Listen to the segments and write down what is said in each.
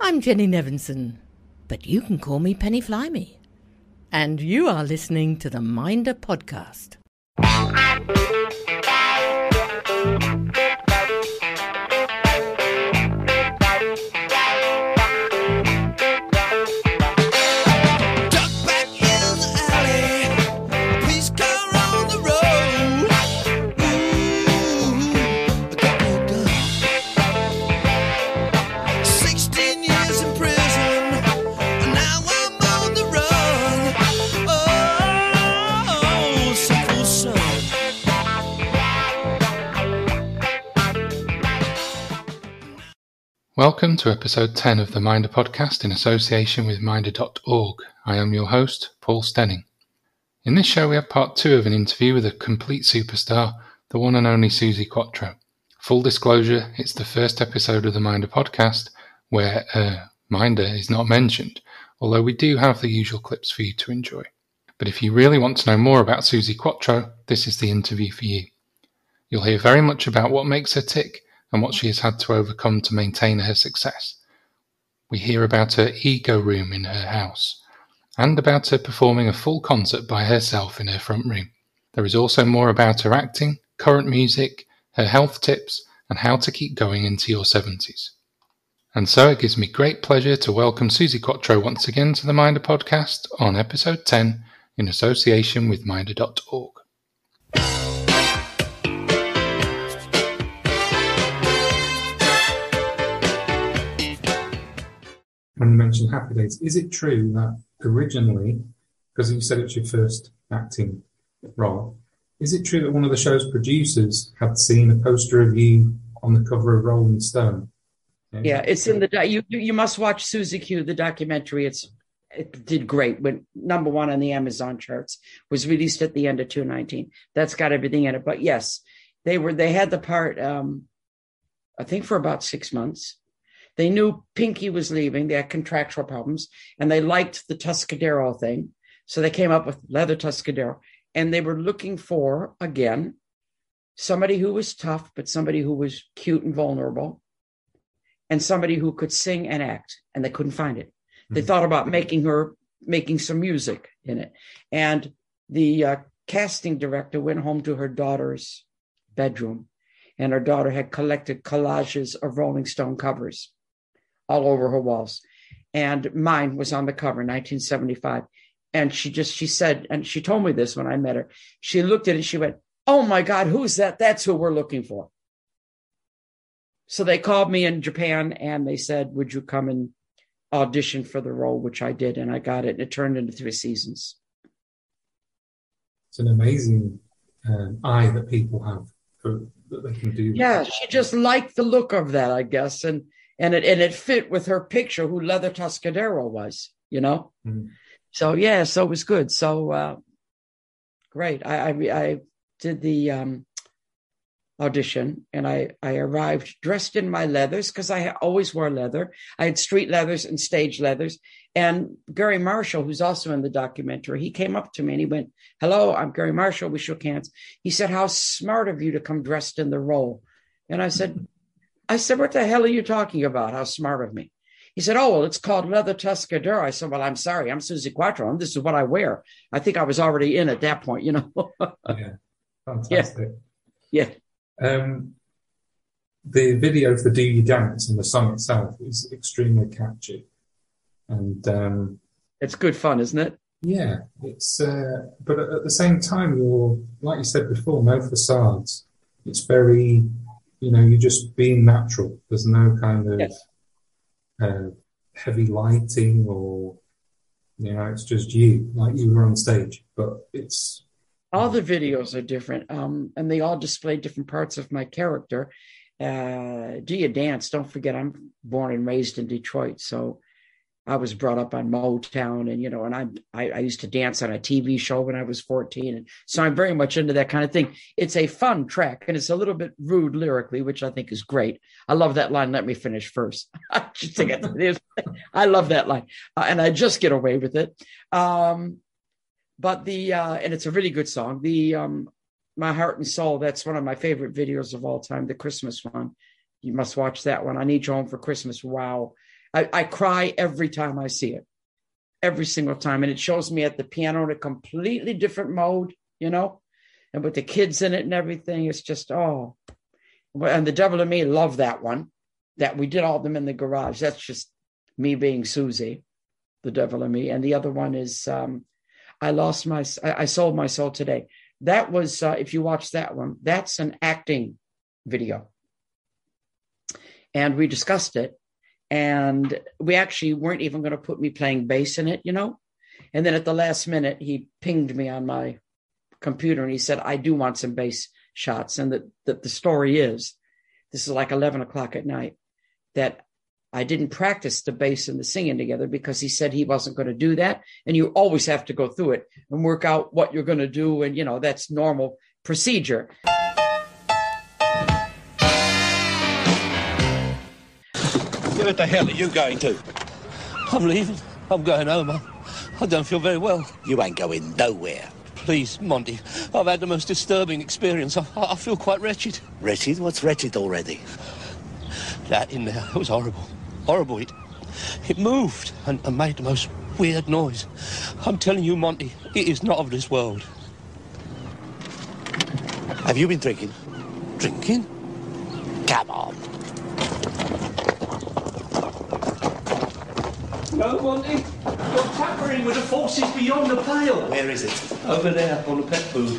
I'm Jenny Nevinson, but you can call me Penny Flyme. And you are listening to the Minder Podcast. Welcome to episode 10 of the Minder podcast in association with Minder.org. I am your host, Paul Stenning. In this show, we have part two of an interview with a complete superstar, the one and only Suzi Quatro. Full disclosure, it's the first episode of the Minder podcast where uh, Minder is not mentioned, although we do have the usual clips for you to enjoy. But if you really want to know more about Suzi Quatro, this is the interview for you. You'll hear very much about what makes her tick and what she has had to overcome to maintain her success. We hear about her ego room in her house and about her performing a full concert by herself in her front room. There is also more about her acting, current music, her health tips, and how to keep going into your 70s. And so it gives me great pleasure to welcome Suzi Quatro once again to the Minder podcast on episode 10 in association with Minder.org. when you mentioned Happy Days, is it true that originally, because you said it's your first acting role, is it true that one of the show's producers had seen a poster of you on the cover of Rolling Stone? Yeah, it's in the you you must watch Suzi Q the documentary. It's it did great. Went number one on the Amazon charts. Was released at the end of 2019. That's got everything in it. But yes, they were they had the part. Um, I think for about six months. They knew Pinky was leaving. They had contractual problems, and they liked the Tuscadero thing, so they came up with leather Tuscadero. And they were looking for again somebody who was tough, but somebody who was cute and vulnerable and somebody who could sing and act, and they couldn't find it. They Mhm. thought about making her making some music in it, and the uh, casting director went home to her daughter's bedroom, and her daughter had collected collages of Rolling Stone covers all over her walls, and mine was on the cover, 1975. And she just she said, and she told me this when I met her. She looked at it, she went, "Oh my God, who's that? That's who we're looking for." So they called me in Japan and they said, Would you come and audition for the role? Which I did, and I got it. And it turned into three seasons. It's an amazing um, eye that people have for that they can do. Yeah, she just liked the look of that, I guess. And and it and it fit with her picture who Leather Tuscadero was, you know? Mhm. So yeah, so it was good. So uh great. I I, I did the um audition and I, I arrived dressed in my leathers because I always wore leather. I had street leathers and stage leathers. And Garry Marshall, who's also in the documentary, he came up to me and he went, Hello, I'm Garry Marshall. We shook hands. He said, How smart of you to come dressed in the role. And I said, I said, What the hell are you talking about? How smart of me. He said, Oh, well, it's called leather Tuscadero. I said, Well, I'm sorry. I'm Suzi Quatro. and This is what I wear. I think I was already in at that point, you know? Yeah, fantastic. yeah. Um, the video for "Do You Dance" and the song itself is extremely catchy, and um, It's good fun, isn't it? yeah, it's. Uh, but at the same time, you're like you said before, no facades. It's very, you know, you're just being natural. There's no kind of Yes. uh, heavy lighting or, you know, it's just you, like you were on stage. But it's all the videos are different um, and they all display different parts of my character uh, do you dance don't forget i'm born and raised in detroit so i was brought up on motown and you know and I, I i used to dance on a tv show when i was 14 and so i'm very much into that kind of thing. It's a fun track and it's a little bit rude lyrically which i think is great. I love that line let me finish first. I just think it i love that line uh, and i just get away with it. Um but the uh and it's a really good song. The um my heart and soul that's one of my favorite videos of all time the christmas one. You must watch that one. I need you home for christmas. Wow I, I cry every time I see it, every single time. And it shows me at the piano in a completely different mode, you know, and with the kids in it and everything. It's just, oh. And the devil and me love that one, that we did all of them in the garage. That's just me being Suzi, the devil and me. And the other one is um, I lost my, I, I sold my soul today. That was, uh, if you watch that one, that's an acting video. And we discussed it. And we actually weren't even going to put me playing bass in it, you know? And then at the last minute, he pinged me on my computer and he said, I do want some bass shots. And that the, the story is this is like 11 o'clock at night that I didn't practice the bass and the singing together because he said he wasn't going to do that. And you always have to go through it and work out what you're going to do. And, you know, that's normal procedure. Where the hell are you going to? I'm leaving. I'm going home. I, I don't feel very well. You ain't going nowhere. Please, Monty. I've had the most disturbing experience. I, I feel quite wretched. Wretched? What's wretched already? That in there, it was horrible. Horrible. It, it moved and, and made the most weird noise. I'm telling you, Monty, it is not of this world. Have you been drinking? Drinking? Come on. No, Monty. You're tampering with the forces beyond the pale. Where is it? Over there on the pet food.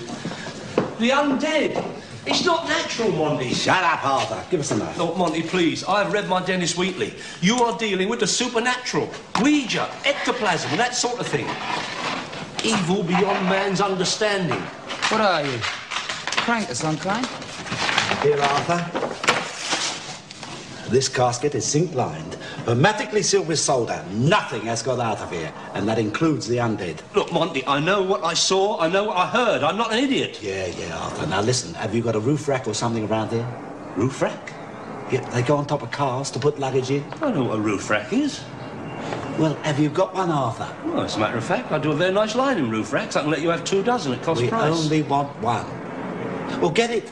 The undead. It's not natural, Monty. Shut up, Arthur. Give us a knife. Look, Monty, please. I've read my Dennis Wheatley. You are dealing with the supernatural, Ouija, ectoplasm, that sort of thing. Evil beyond man's understanding. What are you? Crank of some kind? Here, Arthur. This casket is zinc lined, hermetically sealed with solder. Nothing has got out of here, and that includes the undead. Look, Monty, I know what I saw, I know what I heard. I'm not an idiot. Yeah, yeah, Arthur. Now listen, have you got a roof rack or something around here? Roof rack? Yeah, they go on top of cars to put luggage in. I know what a roof rack is. Well, have you got one, Arthur? Well, as a matter of fact, I do a very nice line in roof racks. I can let you have two dozen at cost we price. only want one. Well, get it.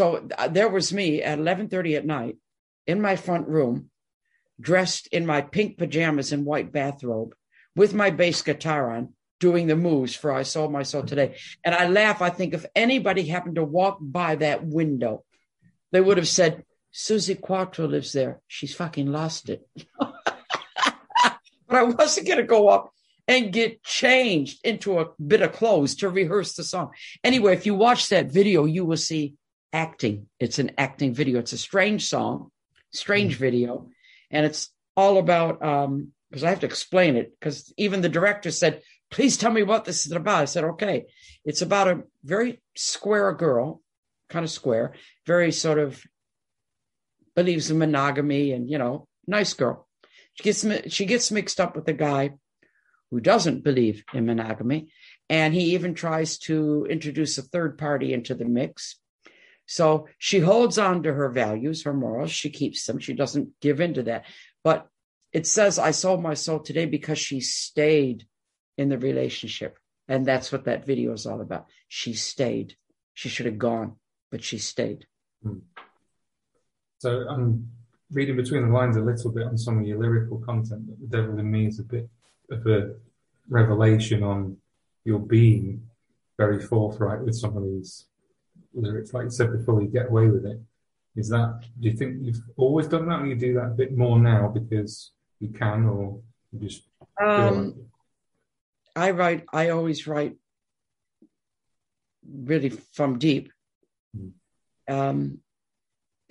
So uh, there was me at 11:30 at night in my front room, dressed in my pink pajamas and white bathrobe, with my bass guitar on, doing the moves for "I Sold My Soul Today." And I laugh. I think if anybody happened to walk by that window, they would have said, "Suzi Quatro lives there. She's fucking lost it." but I wasn't going to go up and get changed into a bit of clothes to rehearse the song. Anyway, if you watch that video, you will see acting. It's an acting video. It's a strange song, strange video, and it's all about um because I have to explain it because even the director said, "Please tell me what this is about." I said, "Okay." It's about a very square girl, kind of square, very sort of believes in monogamy and you know, nice girl. She gets she gets mixed up with a guy who doesn't believe in monogamy, and he even tries to introduce a third party into the mix. So she holds on to her values, her morals. She keeps them. She doesn't give in to that. But it says, I sold my soul today because she stayed in the relationship. And that's what that video is all about. She stayed. She should have gone, but she stayed. Hmm. So I'm reading between the lines a little bit on some of your lyrical content. That the devil in me is a bit of a revelation on your being very forthright with some of these lyrics. Like you said before, you get away with it. Is that? Do you think you've always done that, or you do that a bit more now because you can, or you just like Um, I write, I always write really from deep. Mm. Um,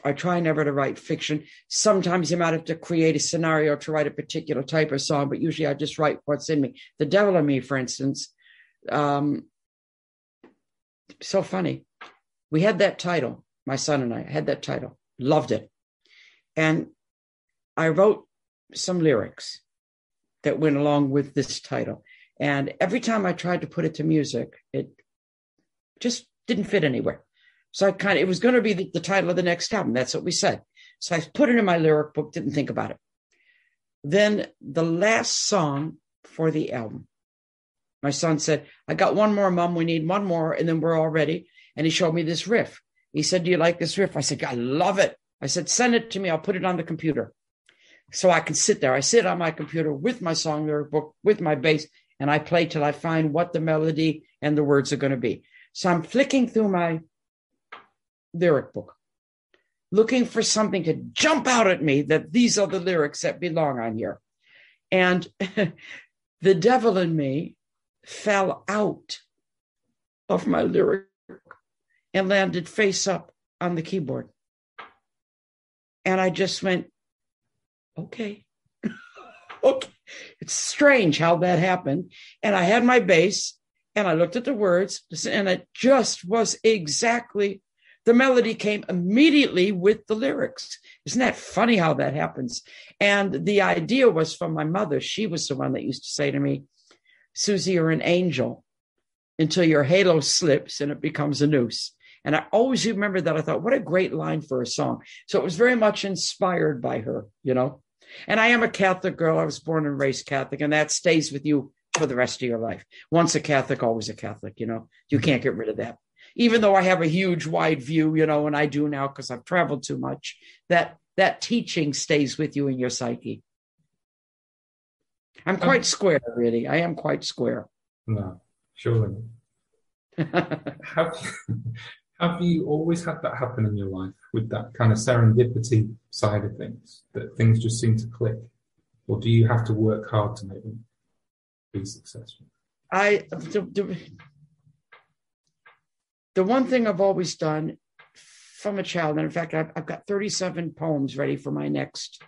I try never to write fiction. Sometimes you might have to create a scenario to write a particular type of song, but usually I just write what's in me. The Devil in Me, for instance, um, so funny. We had that title, my son and I had that title, loved it. And I wrote some lyrics that went along with this title. And every time I tried to put it to music, it just didn't fit anywhere. So I kind of, it was going to be the, the title of the next album. That's what we said. So I put it in my lyric book, didn't think about it. Then the last song for the album My son said, I got one more, mom. We need one more, and then we're all ready. And he showed me this riff. He said, Do you like this riff? I said, I love it. I said, Send it to me. I'll put it on the computer. So I can sit there. I sit on my computer with my song lyric book, with my bass, and I play till I find what the melody and the words are going to be. So I'm flicking through my lyric book, looking for something to jump out at me that these are the lyrics that belong on here. And the devil in me fell out of my lyric and landed face up on the keyboard. And I just went, okay. okay. It's strange how that happened. And I had my bass and I looked at the words and it just was exactly the melody came immediately with the lyrics. Isn't that funny how that happens? And the idea was from my mother. She was the one that used to say to me, Suzi, you're an angel until your halo slips and it becomes a noose. And I always remember that. I thought, what a great line for a song. So it was very much inspired by her, you know. And I am a Catholic girl. I was born and raised Catholic, and that stays with you for the rest of your life. Once a Catholic, always a Catholic, you know. You mm-hmm. can't get rid of that. Even though I have a huge wide view, you know, and I do now because I've traveled too much, that that teaching stays with you in your psyche. I'm um, quite square, really. I am quite square. No, surely. have have you always had that happen in your life with that kind of serendipity side of things that things just seem to click, or do you have to work hard to make them be successful? I the, the, the one thing I've always done from a child, and in fact, I've, I've got 37 poems ready for my next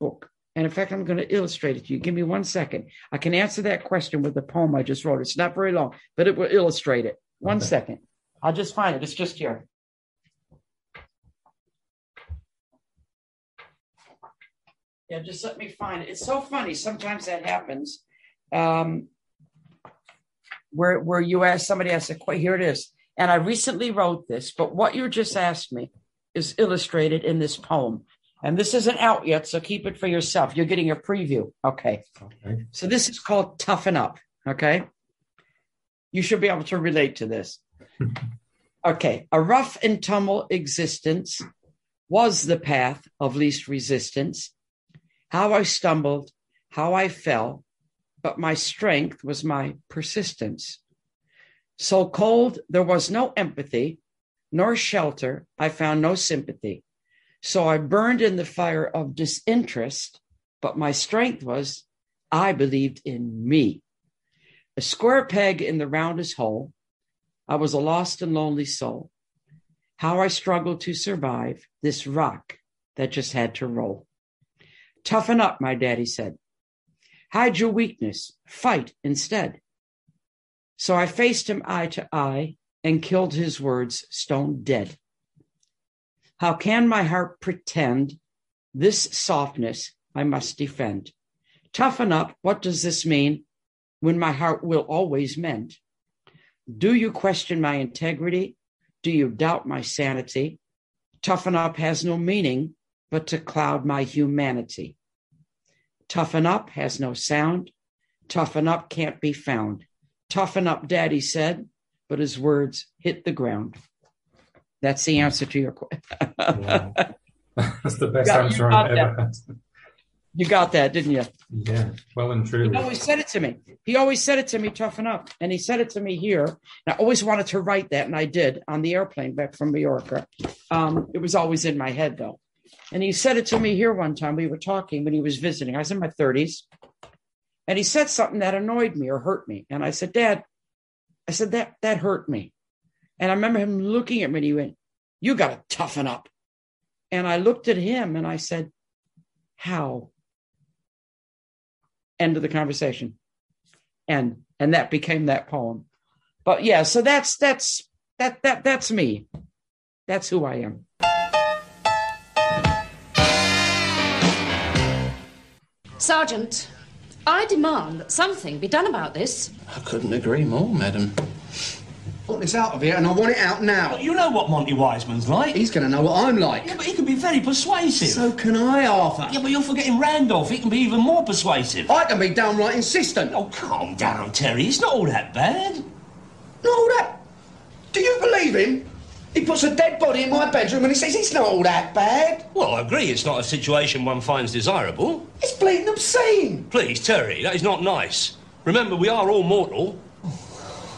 book. And in fact, I'm going to illustrate it to you. Give me one second. I can answer that question with the poem I just wrote. It's not very long, but it will illustrate it. One Okay. second. I'll just find it. It's just here. Yeah, just let me find it. It's so funny. Sometimes that happens. Um, where where you ask somebody asked a question. Here it is. And I recently wrote this, but what you just asked me is illustrated in this poem. And this isn't out yet, so keep it for yourself. You're getting a preview. Okay. Okay. So this is called Toughen Up. Okay. You should be able to relate to this. Okay. A rough and tumble existence was the path of least resistance. How I stumbled, how I fell, but my strength was my persistence. So cold, there was no empathy, nor shelter. I found no sympathy. So I burned in the fire of disinterest, but my strength was I believed in me. A square peg in the roundest hole. I was a lost and lonely soul. How I struggled to survive this rock that just had to roll. Toughen up, my daddy said. Hide your weakness, fight instead. So I faced him eye to eye and killed his words stone dead. How can my heart pretend this softness I must defend? Toughen up. What does this mean when my heart will always mend? Do you question my integrity? Do you doubt my sanity? Toughen up has no meaning but to cloud my humanity. Toughen up has no sound. Toughen up can't be found. Toughen up, daddy said, but his words hit the ground. That's the answer to your question. Wow. That's the best answer I've ever had. You got that, didn't you? Yeah, well and true. He always said it to me. He always said it to me, toughen up. And he said it to me here. And I always wanted to write that, and I did on the airplane back from Mallorca. Um, it was always in my head, though. And he said it to me here one time. We were talking when he was visiting. I was in my 30s. And he said something that annoyed me or hurt me. And I said, Dad, I said, that, that hurt me. And I remember him looking at me and he went, You got to toughen up. And I looked at him and I said, How? End of the conversation. And and that became that poem. But yeah, so that's that's that that that's me. That's who I am. Sergeant, I demand that something be done about this. I couldn't agree more, madam. Want this out of here, and I want it out now. You know what Monty Wiseman's like. He's going to know what I'm like. Yeah, but he can be very persuasive. So can I, Arthur. Yeah, but you're forgetting Randolph. He can be even more persuasive. I can be downright insistent. Oh, calm down, Terry. It's not all that bad. Not all that. Do you believe him? He puts a dead body in my bedroom and he says it's not all that bad. Well, I agree. It's not a situation one finds desirable. It's bleeding obscene. Please, Terry, that is not nice. Remember, we are all mortal.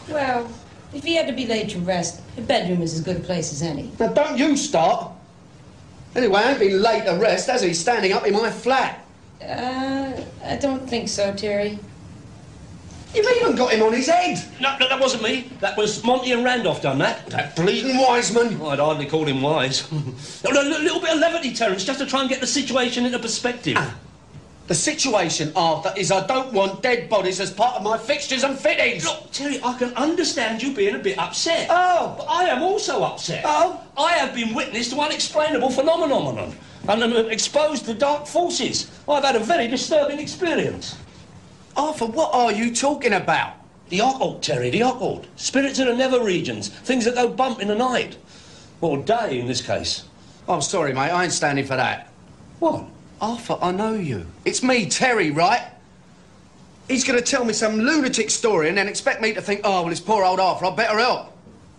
Well, if he had to be laid to rest, the bedroom is as good a place as any. Now, don't you start. Anyway, I ain't been laid to rest, has he? Standing up in my flat. Uh, I don't think so, Terry. You've even got him on his head. No, no, that wasn't me. That was Monty and Randolph done that. That bleeding Wiseman. Oh, I'd hardly call him wise. a little bit of levity, Terence, just to try and get the situation into perspective. The situation, Arthur, is I don't want dead bodies as part of my fixtures and fittings. Look, Terry, I can understand you being a bit upset. Oh. But I am also upset. Oh. I have been witness to unexplainable phenomenon and am exposed to dark forces. I've had a very disturbing experience. Arthur, what are you talking about? The occult, Terry, the occult. Spirits in the nether regions. Things that go bump in the night. Or day, in this case. I'm sorry, mate. I ain't standing for that. What? Arthur, I know you. It's me, Terry, right? He's going to tell me some lunatic story and then expect me to think, oh, well, it's poor old Arthur. I'd better help.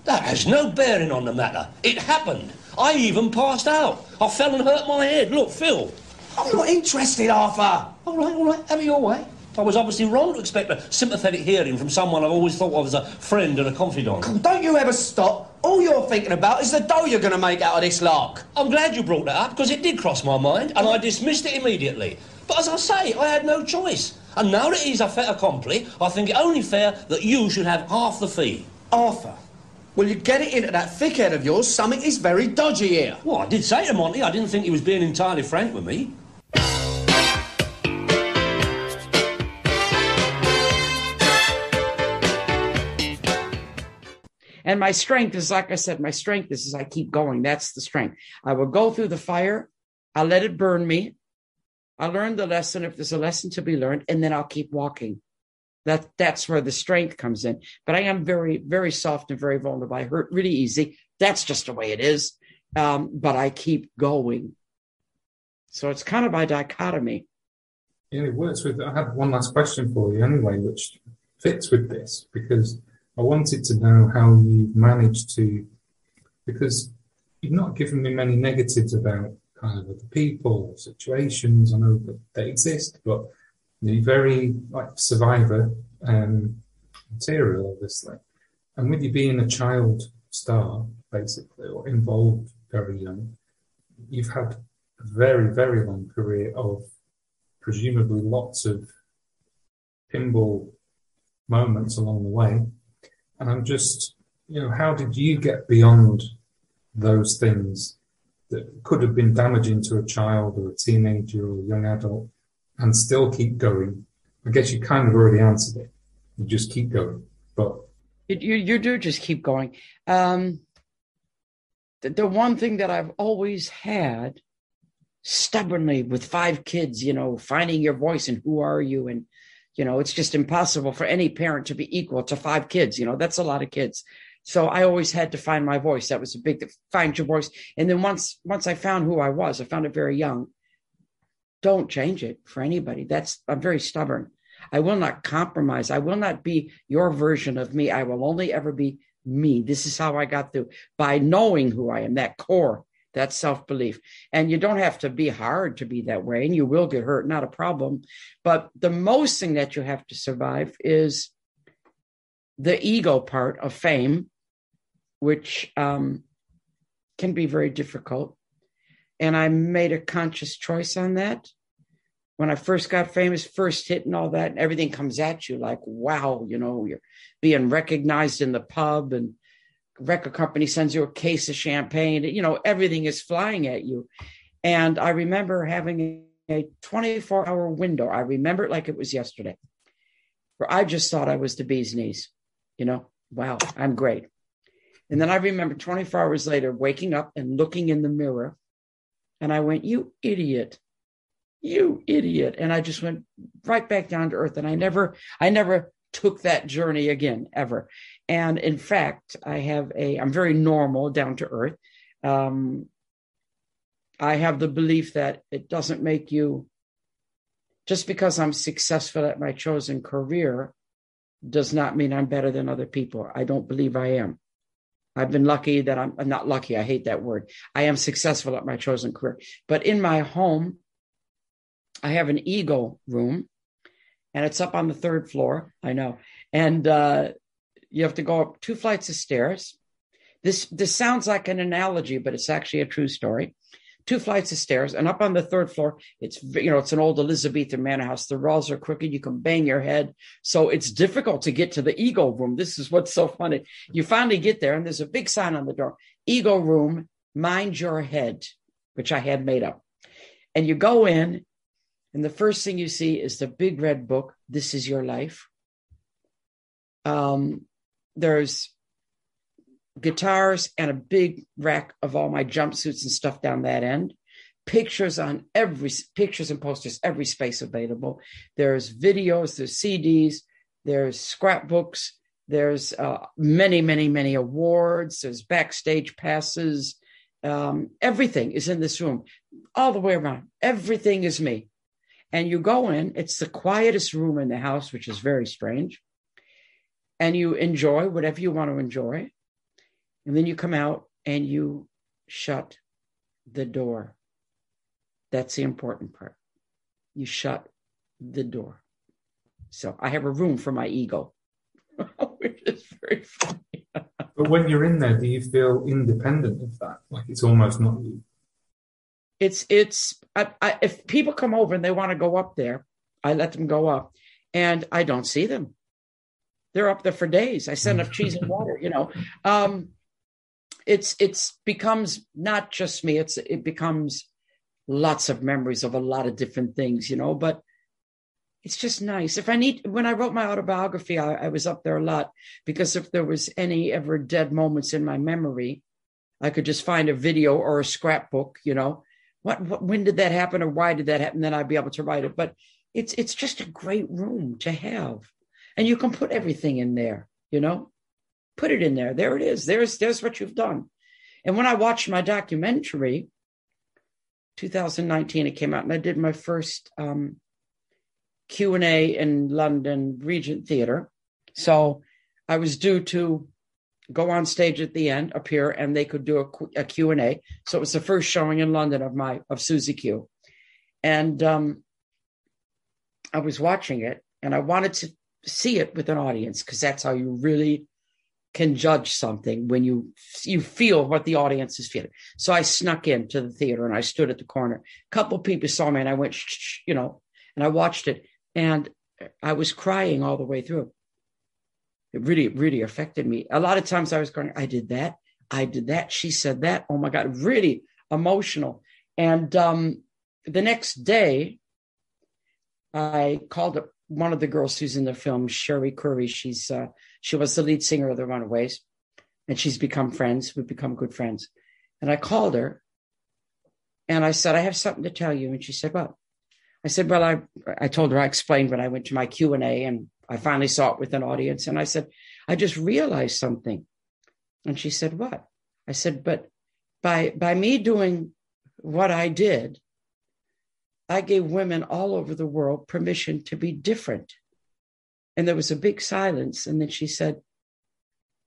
That has no bearing on the matter. It happened. I even passed out. I fell and hurt my head. Look, Phil. I'm not interested, Arthur. All right, all right. Have it your way. I was obviously wrong to expect a sympathetic hearing from someone I've always thought of as a friend and a confidant. Don't you ever stop. All you're thinking about is the dough you're going to make out of this lark. I'm glad you brought that up because it did cross my mind and I dismissed it immediately. But as I say, I had no choice. And now that he's a fait accompli, I think it only fair that you should have half the fee. Arthur, will you get it into that thick head of yours? Something is very dodgy here. Well, I did say to Monty I didn't think he was being entirely frank with me. And my strength is, like I said, my strength is, is I keep going. That's the strength. I will go through the fire. I'll let it burn me. I learn the lesson if there's a lesson to be learned, and then I'll keep walking. That that's where the strength comes in. But I am very, very soft and very vulnerable. I hurt really easy. That's just the way it is. Um, but I keep going. So it's kind of by dichotomy. Yeah, it works with. I have one last question for you anyway, which fits with this because I wanted to know how you've managed to, because you've not given me many negatives about kind of other people situations. I know that they exist, but you're very like survivor um, material, obviously. And with you being a child star, basically, or involved very young, you've had a very, very long career of presumably lots of pinball moments along the way. And I'm just, you know, how did you get beyond those things that could have been damaging to a child or a teenager or a young adult and still keep going? I guess you kind of already answered it. You just keep going. But You, you, do just keep going. Um, the, the one thing that I've always had stubbornly with five kids, you know, finding your voice and who are you? And, you know, it's just impossible for any parent to be equal to five kids. You know, that's a lot of kids. So I always had to find my voice. That was a big find your voice. And then once once I found who I was, I found it very young. Don't change it for anybody. That's I'm very stubborn. I will not compromise. I will not be your version of me. I will only ever be me. This is how I got through by knowing who I am, that core, that self belief. And you don't have to be hard to be that way, and you will get hurt, not a problem. But the most thing that you have to survive is the ego part of fame, which um, can be very difficult. And I made a conscious choice on that when I first got famous, first hit and all that, and everything comes at you like, wow, you know, you're being recognized in the pub and record company sends you a case of champagne. You know, everything is flying at you. And I remember having a 24 hour window. I remember it like it was yesterday, where I just thought I was the bee's knees. You know, wow, I'm great. And then I remember 24 hours later waking up and looking in the mirror. And I went, you idiot you idiot and i just went right back down to earth and i never i never took that journey again ever And in fact, I have a, I'm very normal, down to earth. Um, I have the belief that it doesn't make you, just because I'm successful at my chosen career, does not mean I'm better than other people. I don't believe I am. I've been lucky that I'm, I'm not lucky. I hate that word. I am successful at my chosen career. But in my home, I have an ego room and it's up on the third floor. I know. And uh, you have to go up two flights of stairs. This, this sounds like an analogy, but it's actually a true story two flights of stairs, and up on the third floor, it's you know it's an old Elizabethan manor house. The walls are crooked. You can bang your head, so it's difficult to get to the ego room. This is what's so funny. You finally get there, and there's a big sign on the door: "Ego room, mind your head," which I had made up. And you go in, and the first thing you see is the big red book. This is your life. Um, there's guitars and a big rack of all my jumpsuits and stuff down that end. Pictures on every pictures and posters every space available. There's videos there's cds there's scrapbooks there's uh, many many many awards there's backstage passes. Um, everything is in this room all the way around. Everything is me. And you go in it's the quietest room in the house which is very strange and you enjoy whatever you want to enjoy and then you come out and you shut the door. That's the important part. You shut the door. So I have a room for my ego, which is very funny. but when you're in there, do you feel independent of that? Like it's almost not you? It's, it's, I, I, if people come over and they want to go up there, I let them go up and I don't see them. They're up there for days. I send up cheese and water, you know. Um, it's it's becomes not just me it's it becomes lots of memories of a lot of different things you know but it's just nice. If i need when i wrote my autobiography I, I was up there a lot because if there was any ever dead moments in my memory i could just find a video or a scrapbook you know. What, what when did that happen or why did that happen? Then i'd be able to write it. But it's it's just a great room to have and you can put everything in there you know put it in there. There it is. There's there's what you've done. And when I watched my documentary, 2019, it came out, and I did my first um, Q and A in London Regent Theatre. So I was due to go on stage at the end, appear, and they could do a, a Q and A. So it was the first showing in London of my of Suzi Q, and um, I was watching it, and I wanted to see it with an audience because that's how you really can judge something when you you feel what the audience is feeling. So I snuck into the theater and I stood at the corner. A couple people saw me and I went, you know, and I watched it and I was crying all the way through. It really, really affected me. A lot of times I was going, I did that, I did that, she said that. Oh my God, really emotional. And um, the next day, I called up one of the girls who's in the film, Cherie Currie. She's uh, she was the lead singer of the Runaways, and she's become friends. We've become good friends. And I called her, and I said, "I have something to tell you." And she said, "What?" I said, "Well, I I told her I explained when I went to my Q and A, and I finally saw it with an audience. And I said, I just realized something." And she said, "What?" I said, "But by by me doing what I did." I gave women all over the world permission to be different. And there was a big silence. And then she said,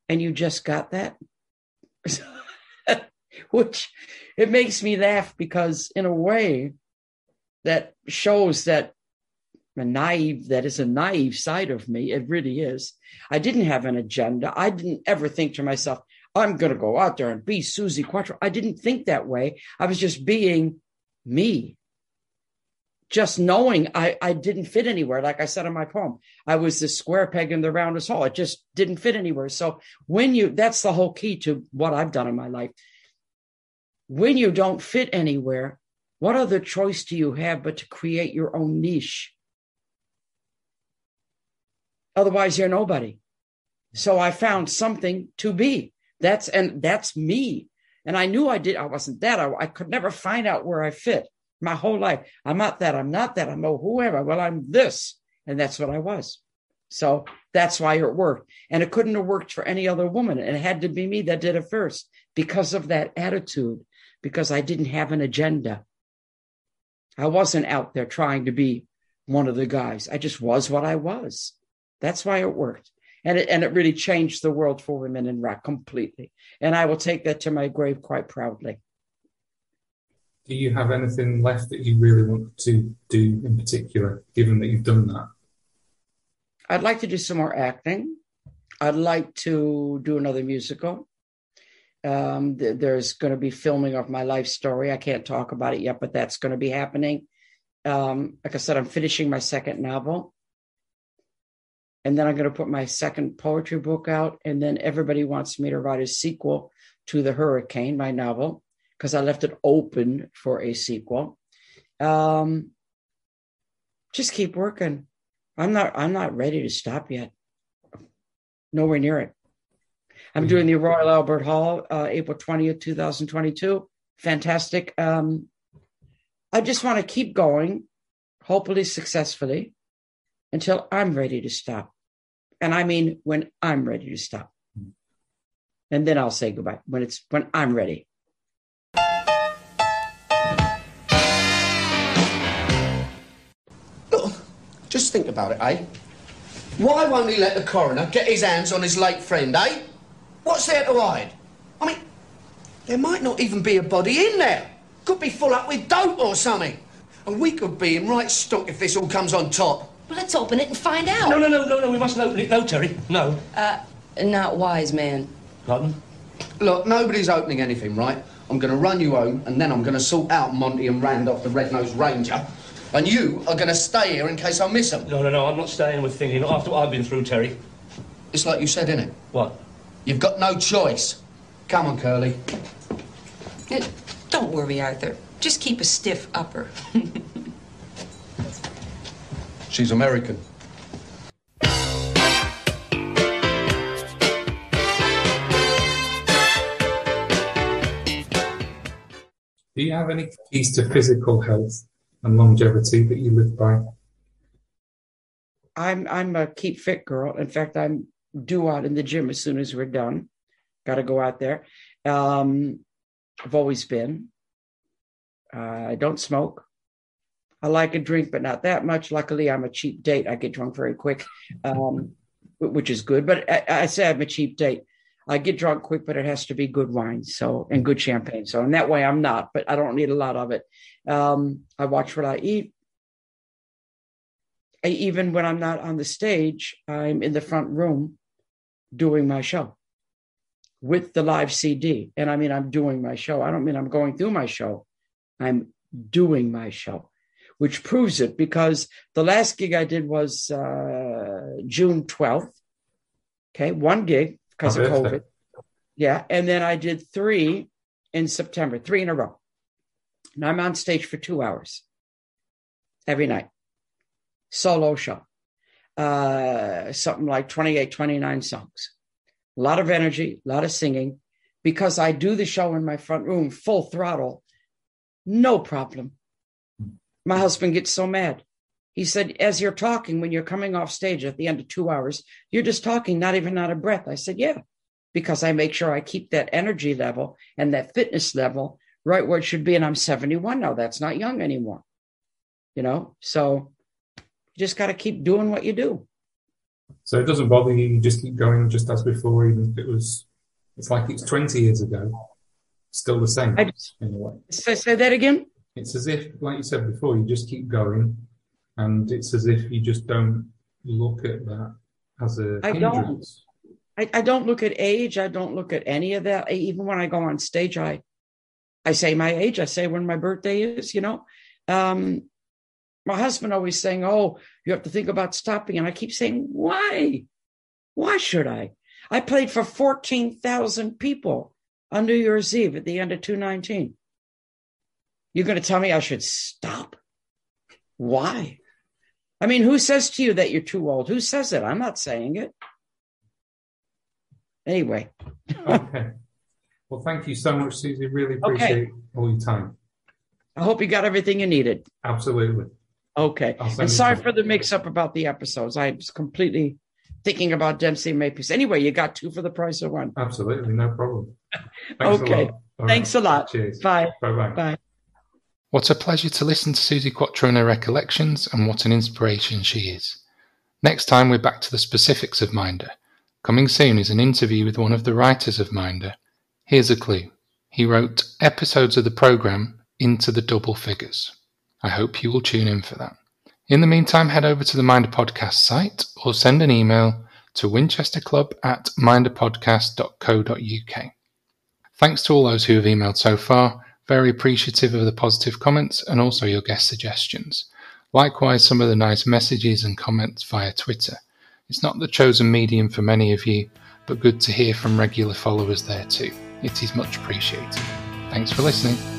And you just got that? Which it makes me laugh because, in a way, that shows that a naive, that is a naive side of me. It really is. I didn't have an agenda. I didn't ever think to myself, I'm going to go out there and be suzi Quatro. I didn't think that way. I was just being me just knowing I, I didn't fit anywhere. Like I said in my poem, I was the square peg in the roundest hole. It just didn't fit anywhere. So when you, that's the whole key to what I've done in my life. When you don't fit anywhere, what other choice do you have but to create your own niche? Otherwise, you're nobody. So I found something to be. That's, and that's me. And I knew I did, I wasn't that. I, I could never find out where I fit my whole life. I'm not that. I'm not that. I'm no whoever. Well, I'm this. And that's what I was. So that's why it worked. And it couldn't have worked for any other woman. It had to be me that did it first because of that attitude, because I didn't have an agenda. I wasn't out there trying to be one of the guys. I just was what I was. That's why it worked. And it, and it really changed the world for women in rock completely. And I will take that to my grave quite proudly. Do you have anything left that you really want to do in particular, given that you've done that? I'd like to do some more acting. I'd like to do another musical. Um, th- there's going to be filming of my life story. I can't talk about it yet, but that's going to be happening. Um, like I said, I'm finishing my second novel. And then I'm going to put my second poetry book out. And then everybody wants me to write a sequel to The Hurricane, my novel, because I left it open for a sequel. Um, just keep working. I'm not I'm not ready to stop yet. Nowhere near it. I'm doing the Royal Albert Hall, uh, April 20th, 2022. Fantastic. Um, I just want to keep going, hopefully successfully, until I'm ready to stop. And I mean when I'm ready to stop. And then I'll say goodbye when it's when I'm ready. Just think about it, eh? Why won't he let the coroner get his hands on his late friend, eh? What's there to hide? I mean, there might not even be a body in there. Could be full up with dope or something. And we could be in right stock if this all comes on top. Well, let's open it and find out. No, no, no, no, no, we mustn't open it. No, Terry, no. Uh, not wise, man. Pardon? Look, nobody's opening anything, right? I'm going to run you home, and then I'm going to sort out Monty and Randolph, the Red-Nosed Ranger. And you are going to stay here in case I miss them. No, no, no, I'm not staying with Thingy, not after what I've been through, Terry. It's like you said, innit? What? You've got no choice. Come on, Curly. Uh, Don't worry, Arthur. Just keep a stiff upper. She's American. Do you have any keys to physical health and longevity that you live by? I'm I'm a keep fit girl. In fact, I'm due out in the gym as soon as we're done. Got to go out there. Um, I've always been. Uh, I don't smoke. I like a drink, but not that much. Luckily, I'm a cheap date. I get drunk very quick, um, which is good. But I, I say I'm a cheap date. I get drunk quick, but it has to be good wine, so and good champagne. So in that way, I'm not. But I don't need a lot of it. Um, I watch what I eat. I, even when I'm not on the stage, I'm in the front room doing my show with the live CD. And I mean, I'm doing my show. I don't mean I'm going through my show. I'm doing my show, which proves it because the last gig I did was uh, June 12th. Okay, one gig because of. COVID. Yeah. And then I did three in September, three in a row. And I'm on stage for two hours every night solo show. Uh, something like 28, 29 songs. A lot of energy, a lot of singing. Because I do the show in my front room full throttle, no problem. My husband gets so mad. He said, as you're talking, when you're coming off stage at the end of two hours, you're just talking, not even out of breath. I said, yeah, because I make sure I keep that energy level and that fitness level right where it should be. And I'm 71 now. That's not young anymore. You know, so you just got to keep doing what you do. So it doesn't bother you, you just keep going just as before, even if it was, it's like it's 20 years ago, still the same I just in a way. say, say that again. It's as if, like you said before, you just keep going, and it's as if you just don't look at that as a I don't. I, I don't look at age. I don't look at any of that. I- even when I go on stage, I I say my age. I say when my birthday is. You know, um, my husband always saying, "Oh, you have to think about stopping," and I keep saying, "Why? Why should I?" I played for fourteen thousand people on New Year's Eve at the end of two nineteen. You're going to tell me I should stop? Why? I mean, who says to you that you're too old? Who says it? I'm not saying it. Anyway, Okay. Well, thank you so much, Suzi. Really appreciate all your time. I hope you got everything you needed. Absolutely. Okay. And sorry for the mix up about the episodes. I was completely thinking about Dempsey and Makepeace. Anyway, you got two for the price of one. Absolutely, no problem. Thanks Okay. A Thanks a lot. Cheers. Bye. Bye bye. What a pleasure to listen to Suzi Quatro and her recollections, and what an inspiration she is. Next time, we're back to the specifics of Minder. Coming soon is an interview with one of the writers of Minder. Here's a clue he wrote episodes of the programme into the double figures. I hope you will tune in for that. In the meantime, head over to the Minder Podcast site or send an email to winchesterclub at minderpodcast.co.uk. Thanks to all those who have emailed so far. Very appreciative of the positive comments and also your guest suggestions. Likewise, some of the nice messages and comments via Twitter. It's not the chosen medium for many of you, but good to hear from regular followers there too. It is much appreciated. Thanks for listening.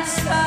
and